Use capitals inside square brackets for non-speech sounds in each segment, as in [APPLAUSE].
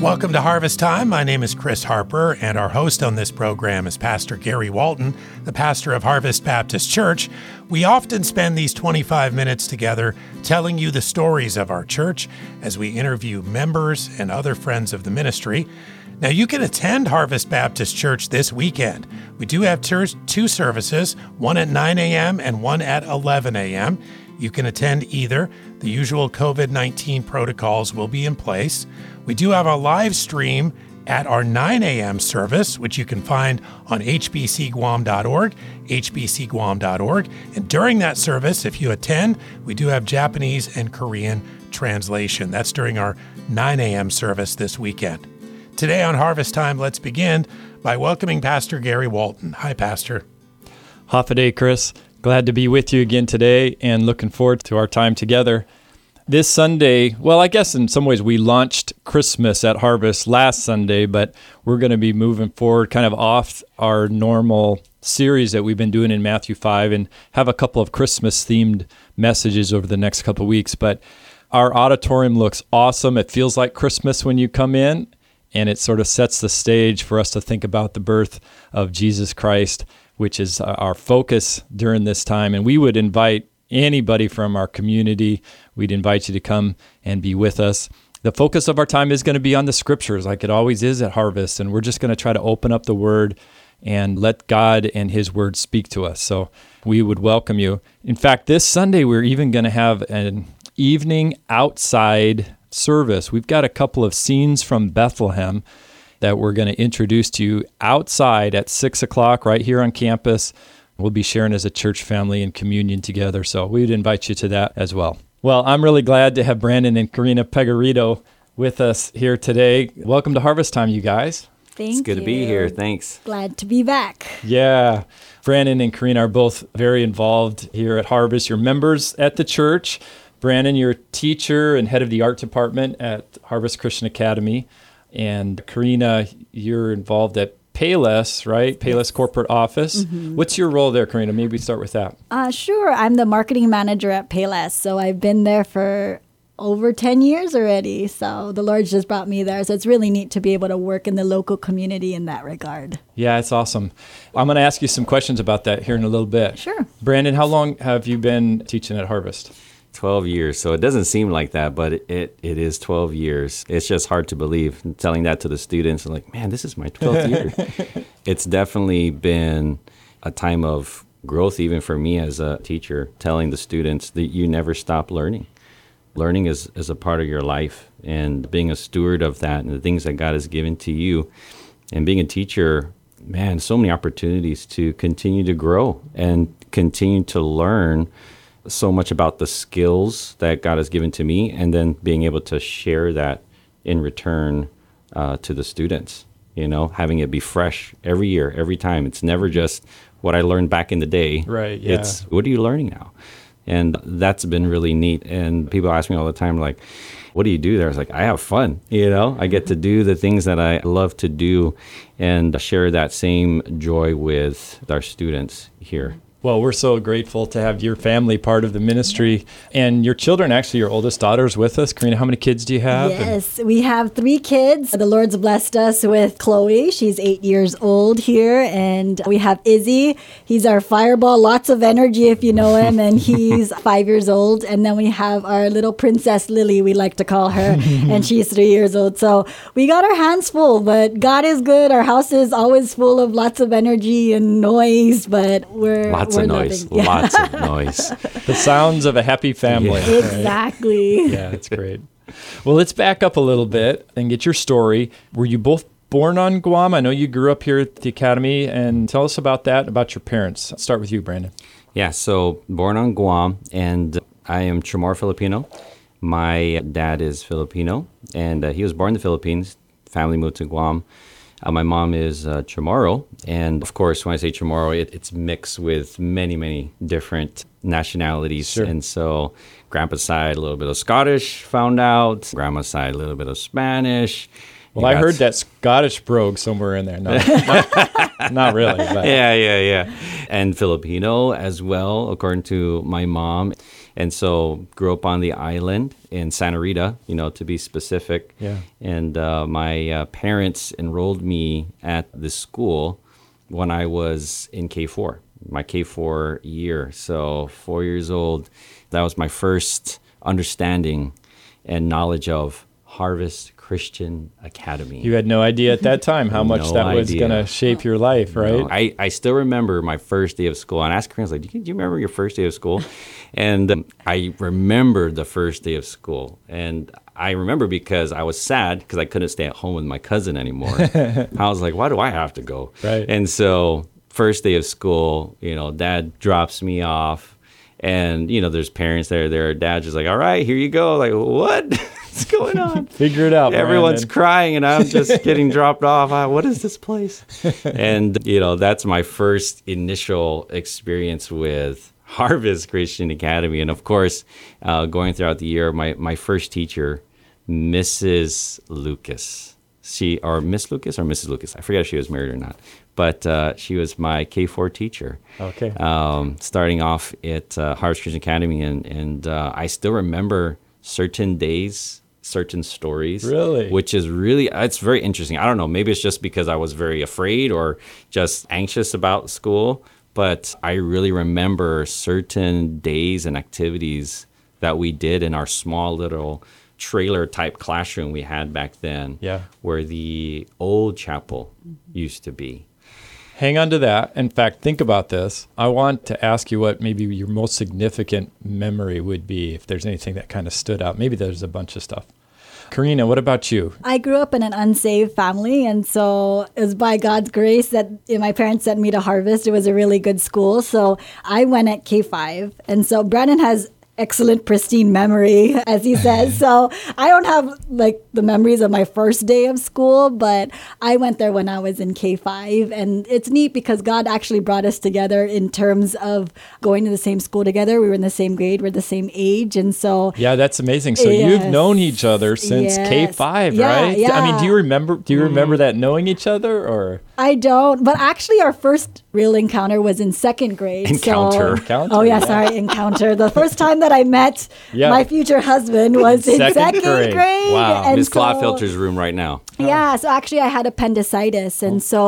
Welcome to Harvest Time. My name is Chris Harper, and our host on this program is Pastor Gary Walton, the pastor of Harvest Baptist Church. We often spend these 25 minutes together telling you the stories of our church as we interview members and other friends of the ministry. Now, you can attend Harvest Baptist Church this weekend. We do have two services, one at 9 a.m. and one at 11 a.m. You can attend either. The usual COVID 19 protocols will be in place. We do have a live stream at our 9 a.m. service, which you can find on hbcguam.org, hbcguam.org. And during that service, if you attend, we do have Japanese and Korean translation. That's during our 9 a.m. service this weekend. Today on Harvest Time, let's begin by welcoming Pastor Gary Walton. Hi, Pastor. Hafa Adai, Chris. Glad to be with you again today and looking forward to our time together. This Sunday, well, I guess in some ways we launched Christmas at Harvest last Sunday, but we're going to be moving forward kind of off our normal series that we've been doing in Matthew 5 and have a couple of Christmas themed messages over the next couple of weeks. But our auditorium looks awesome. It feels like Christmas when you come in, and it sort of sets the stage for us to think about the birth of Jesus Christ which is our focus during this time. And we would invite anybody from our community, we'd invite you to come and be with us. The focus of our time is going to be on the scriptures, like it always is at Harvest. And we're just going to try to open up the word and let God and His word speak to us. So we would welcome you. In fact, this Sunday, we're even going to have an evening outside service. We've got a couple of scenes from Bethlehem that we're going to introduce to you outside at six o'clock right here on campus. We'll be sharing as a church family and communion together. So we'd invite you to that as well. Well, I'm really glad to have Brandon and Karina Pegarito with us here today. Welcome to Harvest Time, you guys. Thank it's good you. to be here. Thanks. Glad to be back. Yeah. Brandon and Karina are both very involved here at Harvest. You're members at the church. Brandon, you're a teacher and head of the art department at Harvest Christian Academy. And Karina, you're involved at Payless, right? Payless corporate office. Mm-hmm. What's your role there, Karina? Maybe start with that. Uh, sure. I'm the marketing manager at Payless. So I've been there for over 10 years already. So the Lord just brought me there. So it's really neat to be able to work in the local community in that regard. Yeah, it's awesome. I'm going to ask you some questions about that here in a little bit. Sure. Brandon, how long have you been teaching at Harvest? 12 years. So it doesn't seem like that, but it, it, it is 12 years. It's just hard to believe. telling that to the students, I'm like, man, this is my 12th year. [LAUGHS] it's definitely been a time of growth, even for me as a teacher, telling the students that you never stop learning. Learning is, is a part of your life, and being a steward of that and the things that God has given to you. And being a teacher, man, so many opportunities to continue to grow and continue to learn so much about the skills that God has given to me, and then being able to share that in return uh, to the students. You know, having it be fresh every year, every time. It's never just what I learned back in the day. Right. Yeah. It's what are you learning now? And that's been really neat. And people ask me all the time, like, what do you do there? It's like, I have fun. You know, I get to do the things that I love to do and share that same joy with our students here. Well, we're so grateful to have your family part of the ministry and your children. Actually, your oldest daughter is with us. Karina, how many kids do you have? Yes, and- we have three kids. The Lord's blessed us with Chloe. She's eight years old here. And we have Izzy. He's our fireball, lots of energy if you know him. And [LAUGHS] he's five years old. And then we have our little princess Lily, we like to call her. [LAUGHS] and she's three years old. So we got our hands full, but God is good. Our house is always full of lots of energy and noise, but we're. Lots lots of noise. Yeah. Lots of [LAUGHS] noise. the sounds of a happy family. Yeah. Exactly. Right? [LAUGHS] Yeah, it's great. Well, let's back up a little bit and get your story. Were you both born on Guam? I know you grew up here at the academy, and tell us about that, about your parents. Let's start with you, Brandon. Yeah, so born on Guam, and I am Chamorro Filipino. My dad is Filipino, and uh, he was born in the Philippines. Family moved to Guam uh, my mom is uh, Chamorro, and of course, when I say Chamorro, it, it's mixed with many, many different nationalities. Sure. And so, grandpa's side, a little bit of Scottish, found out. Grandma's side, a little bit of Spanish. Well, I heard that Scottish brogue somewhere in there. No, not, [LAUGHS] not really. But. [LAUGHS] Yeah, yeah, yeah. And Filipino as well, according to my mom. And so grew up on the island in Santa Rita, you know, to be specific. Yeah. And uh, my uh, parents enrolled me at the school when I was in K4, my K4 year. So four years old. That was my first understanding and knowledge of Harvest Christian Academy. You had no idea at that time how much No that was going to shape your life, right? No, I, I still remember my first day of school. And I asked Karina, like, do you, do you remember your first day of school? [LAUGHS] and um, I remember the first day of school. And I remember because I was sad because I couldn't stay at home with my cousin anymore. [LAUGHS] I was like, why do I have to go? Right. And so, first day of school, you know, dad drops me off. And, you know, there's parents there. Their dad's just like, all right, here you go. Like, what? [LAUGHS] What's going on? [LAUGHS] Figure it out. Everyone's Brandon. crying, and I'm just [LAUGHS] getting dropped off. Uh, what is this place? [LAUGHS] and you know, that's my first initial experience with Harvest Christian Academy, and of course, uh, going throughout the year, my my first teacher, Mrs. Lucas. She or Miss Lucas or Mrs. Lucas. I forget if she was married or not, but uh, she was my K4 teacher Okay. um, starting off at uh, Harvest Christian Academy, and and uh, I still remember certain days, certain stories. Really? which is really uh, it's very interesting. I don't know, maybe it's just because I was very afraid or just anxious about school, but I really remember certain days and activities that we did in our small little trailer type classroom we had back then Yeah. where the old chapel used to be Hang on to that. In fact, think about this. I want to ask you what maybe your most significant memory would be if there's anything that kind of stood out. Maybe there's a bunch of stuff. Karina, what about you? I grew up in an unsaved family, and so it was by God's grace that my parents sent me to Harvest. It was a really good school, so I went at K five, and so Brandon has excellent pristine memory [LAUGHS] as he says [LAUGHS] so i don't have like the memories of my first day of school but i went there when i was in k5 and it's neat because god actually brought us together in terms of going to the same school together we were in the same grade we're the same age and so Yeah, that's amazing. So you've known each other since Yes. K5, Yeah, right? I mean, do you remember do you remember mm. that knowing each other or I don't, but actually, our first real encounter was in second grade. so- Encounter. Encounter, oh yeah, yeah. sorry, encounter. The first time that I met [LAUGHS] Yeah. my future husband was in Second second, grade. grade. wow and miss claude so- filter's room right now Yeah, so actually, I had appendicitis, and oh. so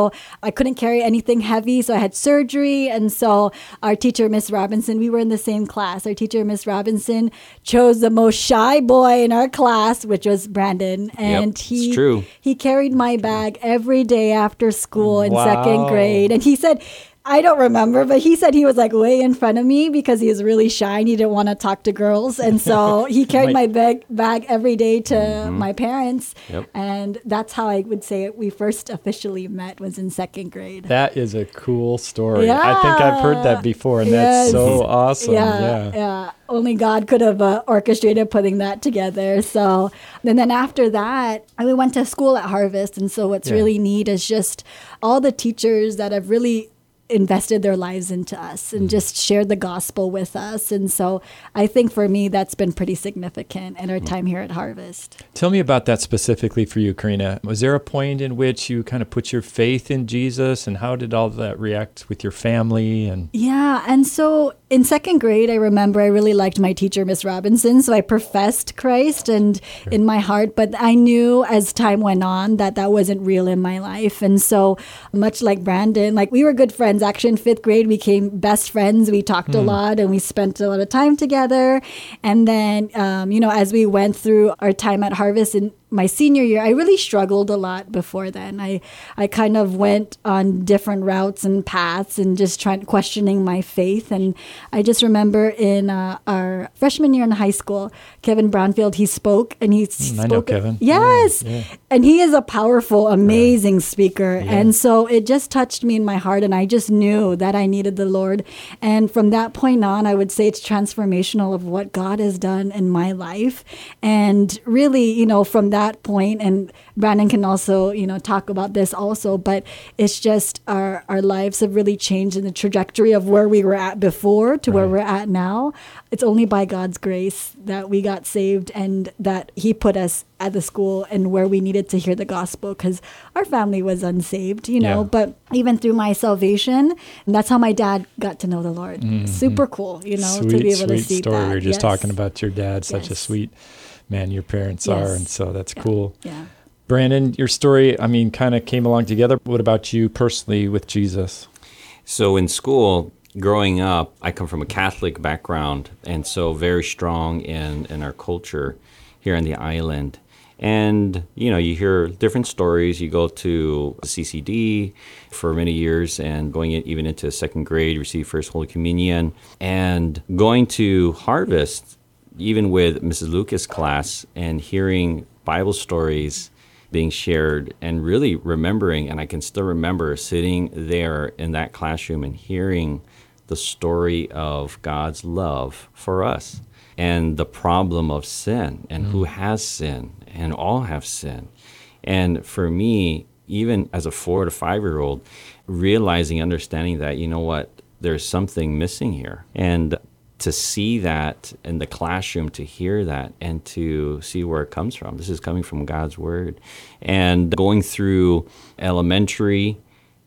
I couldn't carry anything heavy, so I had surgery. And so our teacher, Miss Robinson, we were in the same class. Our teacher, Miss Robinson, chose the most shy boy in our class, which was Brandon, and it's he true. he carried my bag every day after school in Wow. second grade, and he said. I don't remember, but he said he was like way in front of me because he was really shy and he didn't want to talk to girls. And so he [LAUGHS] carried my bag, bag every day to my parents. Yep. And that's how I would say it. We first officially met was in second grade. that is a cool story. Yeah. I think I've heard that before and that's so awesome. yeah, Yeah. yeah. Only God could have uh, orchestrated putting that together. So, and then after that, we went to school at Harvest. And so, what's Yeah. really neat is just all the teachers that have really invested their lives into us and mm-hmm. just shared the gospel with us. And so, I think for me, that's been pretty significant in our mm-hmm. time here at Harvest. Tell me about that specifically for you, Karina. Was there a point in which you kind of put your faith in Jesus and how did all that react with your family and Yeah, and so in second grade, I remember I really liked my teacher, Miss Robinson. So I professed Christ and in my heart, but I knew as time went on that that wasn't real in my life. And so, much like Brandon, like we were good friends. Actually, in fifth grade, we became best friends. We talked a lot and we spent a lot of time together. And then, um, you know, as we went through our time at Harvest in my senior year, I really struggled a lot before then. I, I kind of went on different routes and paths and just trying questioning my faith. And I just remember in uh, our freshman year in high school, Kevin Brownfield, he spoke and he Mm, I spoke. know Kevin. Yes. Yeah, yeah. And he is a powerful, amazing speaker. Yeah. And so it just touched me in my heart. And I just knew that I needed the Lord. And from that point on, I would say it's transformational of what God has done in my life. And really, you know, from that that point, and Brandon can also, you know, talk about this also, but it's just our, our lives have really changed in the trajectory of where we were at before to where we're at now. It's only by God's grace that we got saved and that He put us at the school and where we needed to hear the gospel because our family was unsaved, you know. Yeah. But even through my salvation, and that's how my dad got to know the Lord. Super cool, you know, Mm-hmm. sweet, to be able sweet to see story. that. We were just Yes. talking about your dad, such a sweet man your parents are, and so that's Yeah. cool. Yeah. Brandon, your story, I mean, kind of came along together. What about you personally with Jesus? So in school, growing up, I come from a Catholic background, and so very strong in, in our culture here on the island. And you know, you hear different stories. You go to CCD for many years, and going in, even into second grade, receive First Holy Communion, and going to Harvest, even with Mrs. Lucas' class, and hearing Bible stories being shared and really remembering and i can still remember sitting there in that classroom and hearing the story of god's love for us and the problem of sin and who mm. has sin and all have sin and for me even as a four to five year old realizing understanding that you know what there's something missing here and to see that in the classroom, to hear that, and to see where it comes from. This is coming from God's Word. And going through elementary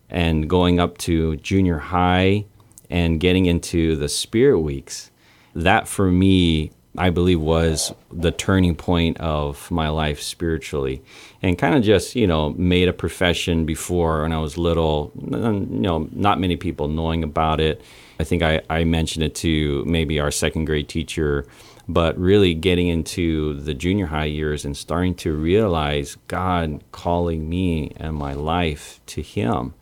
and going up to junior high and getting into the Spirit Weeks, that for me, I believe was the turning point of my life spiritually. And kind of just, you know, made a profession before when I was little, you know, not many people knowing about it. I think I, I mentioned it to maybe our second grade teacher, but really getting into the junior high years and starting to realize God calling me and my life to Him.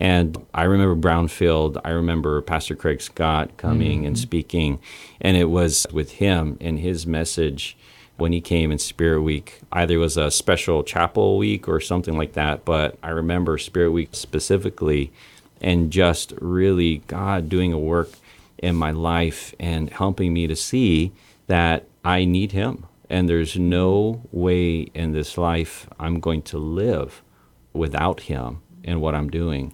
And I remember Brownfield. I remember Pastor Craig Scott coming and mm-hmm. speaking. And it was with him and his message when he came in Spirit Week. Either it was a special chapel week or something like that. But I remember Spirit Week specifically and just really God doing a work in my life and helping me to see that I need Him. And there's no way in this life I'm going to live without Him and what I'm doing.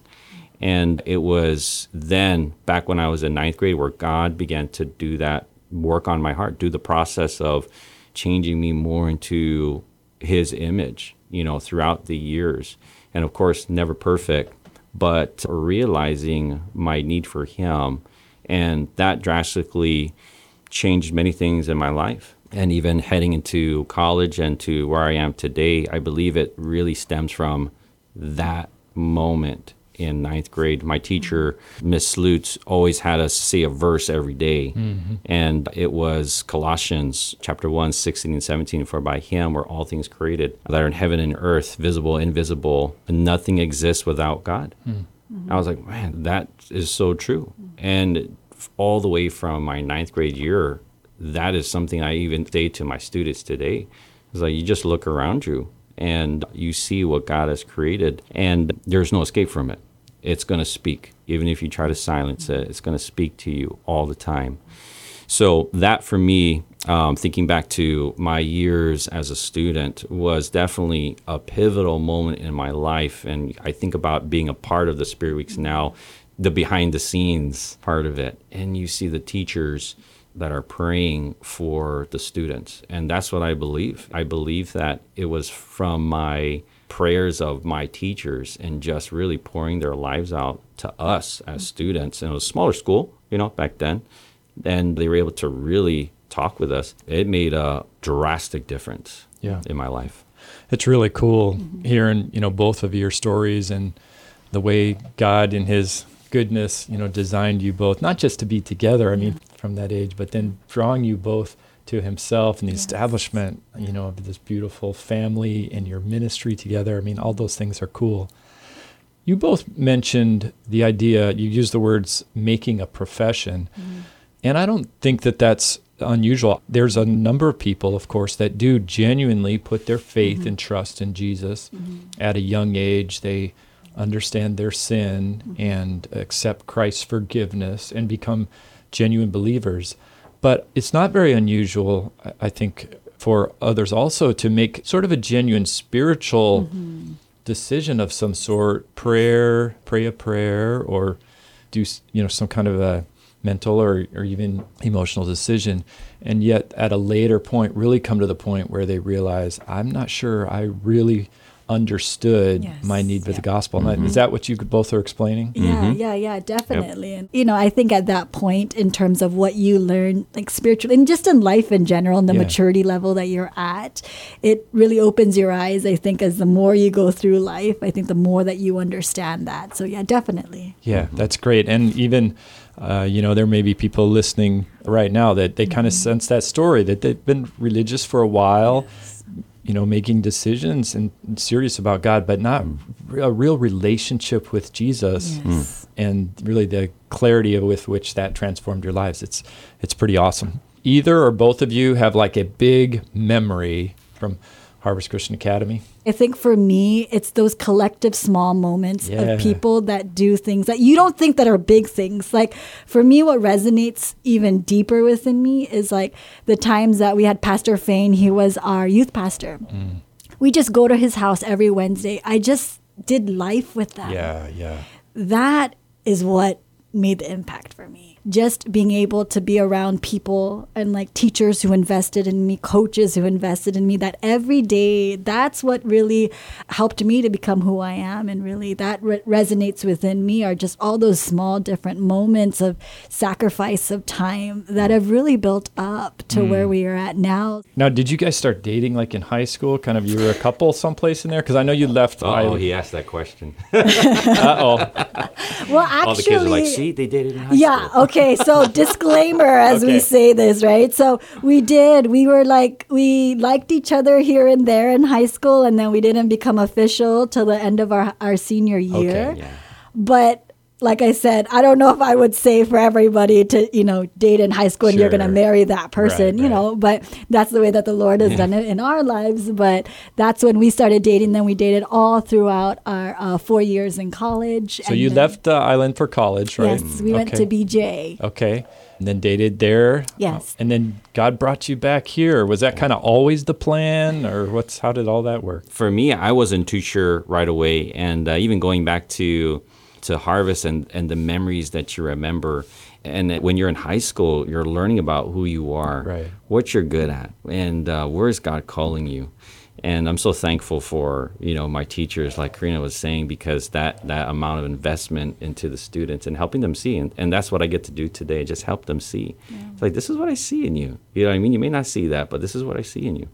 And it was then, back when I was in ninth grade, where God began to do that work on my heart, do the process of changing me more into His image, you know, throughout the years. And of course, never perfect, but realizing my need for Him. And that drastically changed many things in my life. And even heading into college and to where I am today, I believe it really stems from that moment in ninth grade. My teacher, Miss Lutz, always had us see a verse every day. Mm-hmm. And it was Colossians chapter 1, 16 and 17. For by him were all things created that are in heaven and earth, visible, invisible, and nothing exists without God. Hmm. I was like, man, that is so true. And all the way from my ninth grade year, that is something I even say to my students today. It's like you just look around you and you see what God has created, and there's no escape from it. It's going to speak. Even if you try to silence it, it's going to speak to you all the time. So, that for me, um, thinking back to my years as a student, was definitely a pivotal moment in my life. And I think about being a part of the Spirit Weeks now, the behind the scenes part of it. And you see the teachers that are praying for the students. And that's what I believe. I believe that it was from my prayers of my teachers and just really pouring their lives out to us as students. And it was a smaller school, you know, back then. And they were able to really talk with us. It made a drastic difference Yeah. in my life. It's really cool hearing, you know, both of your stories and the way God in his goodness, you know, designed you both, not just to be together, I mean, from that age, but then drawing you both to himself and the Yes. establishment, you know, of this beautiful family and your ministry together. I mean, all those things are cool. You both mentioned the idea, you used the words making a profession. Mm-hmm. And I don't think that that's unusual. There's a number of people, of course, that do genuinely put their faith mm-hmm. and trust in Jesus mm-hmm. at a young age. They understand their sin and accept Christ's forgiveness and become genuine believers. But it's not very unusual, I- think, for others also to make sort of a genuine spiritual mm-hmm. decision of some sort, prayer, pray a prayer, or do you know some kind of a mental or, or even emotional decision, and yet at a later point, really come to the point where they realize, I'm not sure I really understood Yes, my need for yeah. the gospel. And that- Is mm-hmm. that what you both are explaining? Yeah, mm-hmm. yeah, yeah, definitely. And you know, I think at that point, in terms of what you learn, like spiritually, and just in life in general, and the Yeah. maturity level that you're at, it really opens your eyes. I think as the more you go through life, I think the more that you understand that. So yeah, definitely. Yeah, mm-hmm. that's great. And even, uh, you know, there may be people listening right now that they kind of sense that story that they've been religious for a while, you know, making decisions and serious about God, but not mm. a real relationship with Jesus. Yes. Mm. And really the clarity with which that transformed your lives. It's it's pretty awesome. Either or both of you have like a big memory from Harvest Christian Academy. I think for me, it's those collective small moments Yeah. of people that do things that you don't think that are big things. Like for me, what resonates even deeper within me is like the times that we had Pastor Fain. He was our youth pastor. Mm. We just go to his house every Wednesday. I just did life with that. Yeah, yeah. That is what made the impact for me. Just being able to be around people and like teachers who invested in me, coaches who invested in me, that every day, that's what really helped me to become who I am. And really, that re- resonates within me are just all those small, different moments of sacrifice of time that have really built up to where we are at now. Now, did you guys start dating like in high school? Kind of, you were a couple someplace in there? Because I know you left. Oh, he asked that question. [LAUGHS] Uh oh. Well, actually, All the kids are like, see, they dated in high Yeah, school. okay. Okay, so [LAUGHS] disclaimer as Okay. we say this, right? So we did. We were like we liked each other here and there in high school and then we didn't become official till the end of our our senior year. Okay, Yeah. But like I said, I don't know if I would say for everybody to, you know, date in high school and you're going to marry that person, Right, you right. know, but that's the way that the Lord has done it in our lives. But that's when we started dating. Then we dated all throughout our uh, four years in college. So you left the island for college, right? Yes, we went to BJ. Okay. And then dated there. Yes. And then God brought you back here. Was that kind of always the plan, or what's how did all that work? for me, I wasn't too sure right away, and uh, even going back to to harvest and and the memories that you remember, and when you're in high school, you're learning about who you are, Right. what you're good at, and uh, where is God calling you. And I'm so thankful for you know my teachers, like Karina was saying, because that that amount of investment into the students and helping them see, and, and that's what I get to do today, just help them see. It's like this is what I see in you. You know what I mean? You may not see that, but this is what I see in you.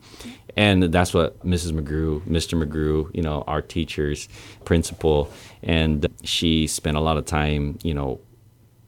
And that's what Mrs. McGrew, Mr. McGrew, you know, our teachers, principal, and she spent a lot of time, you know,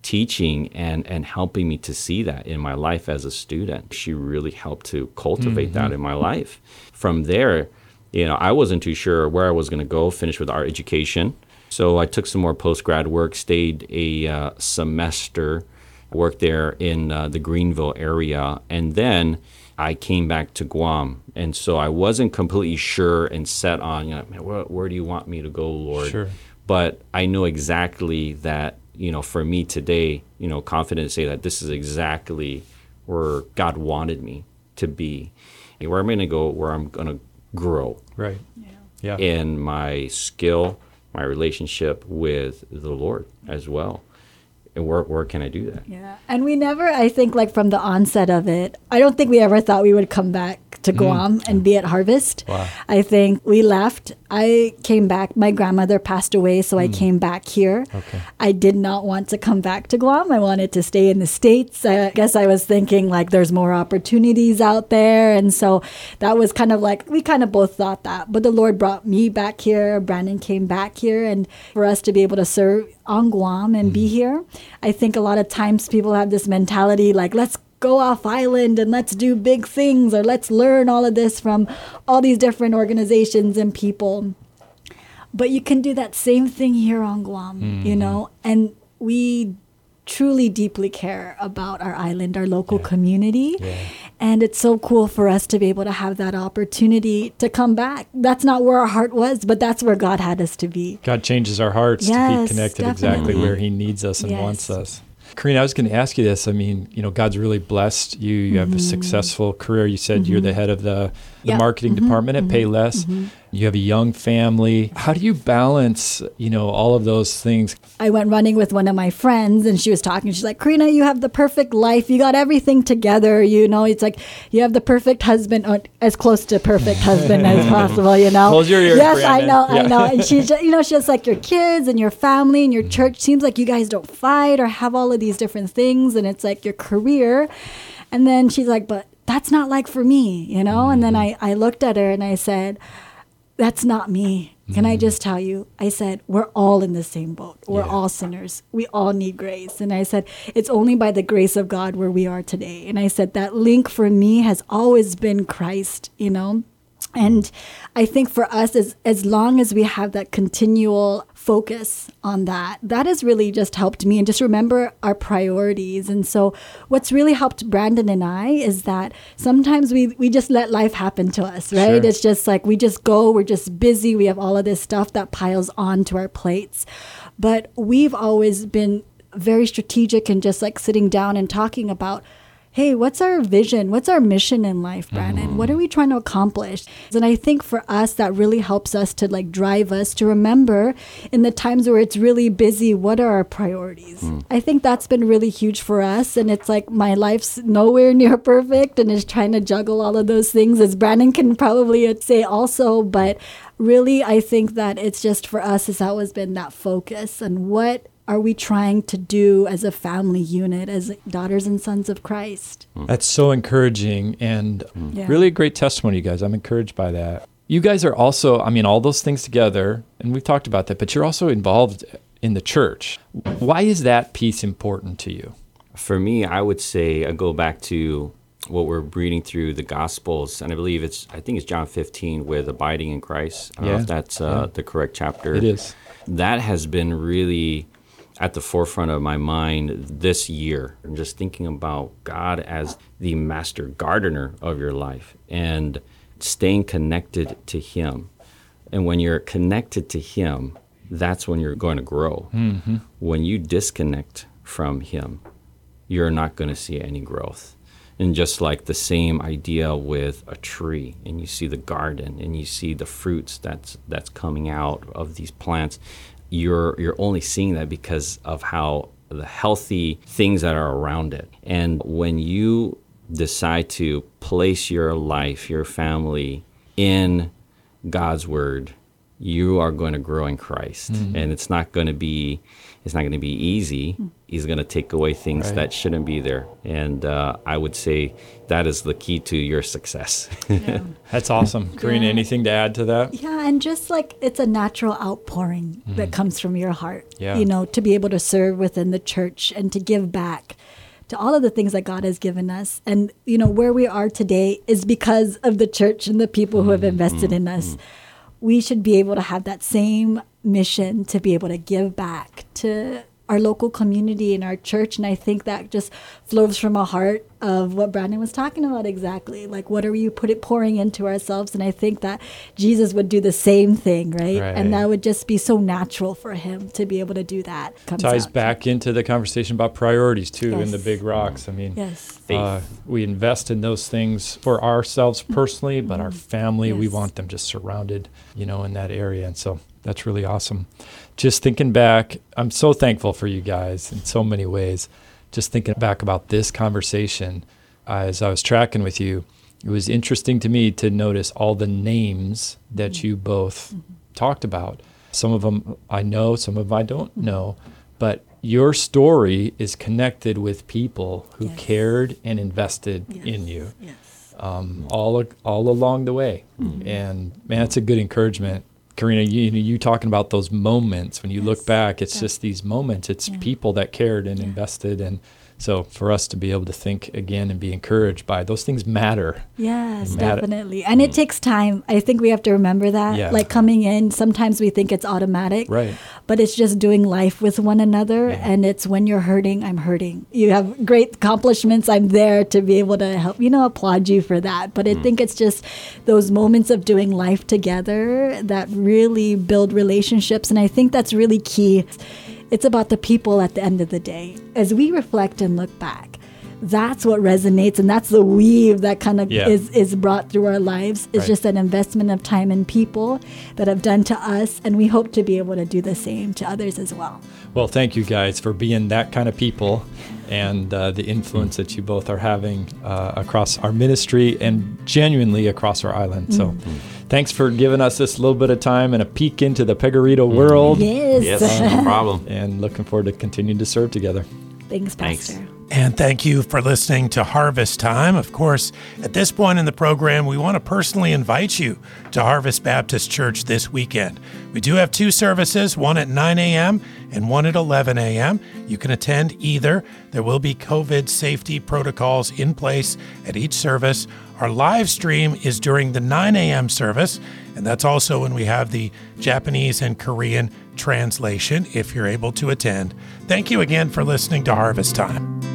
teaching and and helping me to see that in my life as a student. She really helped to cultivate that in my life. From there, you know, I wasn't too sure where I was going to go. Finish with art education, so I took some more post grad work. Stayed a uh, semester, worked there in uh, the Greenville area, and then. I came back to Guam, and so I wasn't completely sure and set on, you know, where, where do you want me to go, Lord? Sure. but I know exactly that, you know, for me today, you know, confident to say that this is exactly where God wanted me to be, and where I'm going to go, where I'm going to grow Right. Yeah. Yeah. In my skill, my relationship with the Lord as well. And where, where can I do that? Yeah. And we never, I think, like from the onset of it, I don't think we ever thought we would come back to mm. Guam and be at Harvest. Wow. I think we left. I came back. My grandmother passed away, so I mm. came back here. Okay. I did not want to come back to Guam. I wanted to stay in the States. I guess I was thinking like there's more opportunities out there. And so that was kind of like, we kind of both thought that. But the Lord brought me back here. Brandon came back here. And for us to be able to serve on Guam and be mm. here, I think a lot of times people have this mentality like, let's go off island and let's do big things or let's learn all of this from all these different organizations and people. But you can do that same thing here on Guam, you mm-hmm. know? And we truly deeply care about our island, our local community. And it's so cool for us to be able to have that opportunity to come back. That's not where our heart was, but that's where God had us to be. God changes our hearts to be connected exactly where He mm-hmm. needs us and Yes. wants us. Karina, I was going to ask you this. I mean, you know, God's really blessed you. You have a mm-hmm. successful career. You said you're mm-hmm. the head of the, the Yeah. marketing department at Payless. You have a young family. How do you balance, you know, all of those things? I went running with one of my friends and she was talking. She's like, Karina, you have the perfect life. You got everything together. You know, it's like you have the perfect husband, or as close to perfect husband as [LAUGHS] possible, you know? Close your ears, Yes, I Brandon. know, I know. And she's [LAUGHS] just, you know, she's like your kids and your family and your mm. church. Seems like you guys don't fight or have all of these different things. And it's like your career. And then she's like, but that's not like for me, you know? And then mm. I, I looked at her and I said, that's not me. Can I mm-hmm. just tell you? I said, we're all in the same boat. We're Yeah. all sinners. We all need grace. And I said, it's only by the grace of God where we are today. And I said, that link for me has always been Christ, you know? And I think for us, as, as long as we have that continual focus on that, that has really just helped me and just remember our priorities. And so, what's really helped Brandon and I is that sometimes we, we just let life happen to us, right? Sure. It's just like we just go, we're just busy, we have all of this stuff that piles onto our plates. But we've always been very strategic and just like sitting down and talking about hey, what's our vision? What's our mission in life, Brandon? What are mm-hmm. we trying to accomplish? And I think for us, that really helps us to like drive us to remember in the times where it's really busy, what are our priorities? Mm. I think that's been really huge for us. And it's like my life's nowhere [LAUGHS] near perfect and is trying to juggle all of those things, as Brandon can probably say also. But really, I think that it's just for us, it's always been that focus and what are we trying to do as a family unit, as daughters and sons of Christ? That's so encouraging and Yeah. really a great testimony, you guys. I'm encouraged by that. You guys are also, I mean, all those things together, and we've talked about that, but you're also involved in the church. Why is that piece important to you? For me, I would say I go back to what we're reading through the Gospels, and I believe it's I think it's John 15 with abiding in Christ. I don't know Yeah. if that's uh, the correct chapter. It is. That has been really at the forefront of my mind this year. I'm just thinking about God as the master gardener of your life and staying connected to Him. And when you're connected to Him, that's when you're going to grow. Mm-hmm. When you disconnect from Him, you're not going to see any growth. And just like the same idea with a tree, and you see the garden, and you see the fruits that's that's coming out of these plants, you're you're only seeing that because of how the healthy things that are around it. And when you decide to place your life, your family in God's word, you are going to grow in Christ. Mm-hmm. And it's not going to be it's not going to be easy. Hmm. He's going to take away things Right. that shouldn't be there. And uh, I would say that is the key to your success. [LAUGHS] That's awesome. Karina, Yeah. anything to add to that? Yeah, and just like it's a natural outpouring that mm-hmm. comes from your heart. Yeah. You know, to be able to serve within the church and to give back to all of the things that God has given us. And, you know, where we are today is because of the church and the people who have mm-hmm. invested in us. We should be able to have that same mission to be able to give back to our local community and our church. And I think that just flows from a heart of what Brandon was talking about exactly. Like, what are you put it pouring into ourselves? And I think that Jesus would do the same thing, right? Right. And that would just be so natural for him to be able to do that. Comes Ties out. back into the conversation about priorities too in the big rocks. I mean, Yes. Uh, we invest in those things for ourselves personally, but our family, we want them just surrounded, you know, in that area. And so that's really awesome. Just thinking back, I'm so thankful for you guys in so many ways. Just thinking back about this conversation uh, as I was tracking with you, it was interesting to me to notice all the names that you both talked about. Some of them I know, some of them I don't know, but your story is connected with people who Yes. cared and invested Yes. in you Yes. um, all all along the way. And man, it's a good encouragement. Karina, you, you talking about those moments when you look back, it's Yeah. just these moments. It's Yeah. people that cared and Yeah. invested, and so for us to be able to think again and be encouraged by those things matter. Yes, Matter- definitely. And it mm. takes time. I think we have to remember that. Yeah. Like coming in, sometimes we think it's automatic. Right. But it's just doing life with one another. Yeah. And it's when you're hurting, I'm hurting. You have great accomplishments. I'm there to be able to help, you know, applaud you for that. But I mm. think it's just those moments of doing life together that really build relationships. And I think that's really key It's about the people at the end of the day. As we reflect and look back, that's what resonates and that's the weave that kind of Yeah. is, is brought through our lives. It's Right. just an investment of time and people that have done to us, and we hope to be able to do the same to others as well. Well, thank you guys for being that kind of people and uh, the influence that you both are having uh, across our ministry and genuinely across our island. So, thanks for giving us this little bit of time and a peek into the Pegarito world. Yes. Yes, no problem. [LAUGHS] And looking forward to continuing to serve together. Thanks, Thanks. And thank you for listening to Harvest Time. Of course, at this point in the program, we want to personally invite you to Harvest Baptist Church this weekend. We do have two services, one at 9 a.m. and one at 11 a.m. You can attend either. There will be COVID safety protocols in place at each service. Our live stream is during the 9 a.m. service, and that's also when we have the Japanese and Korean translation if you're able to attend. Thank you again for listening to Harvest Time.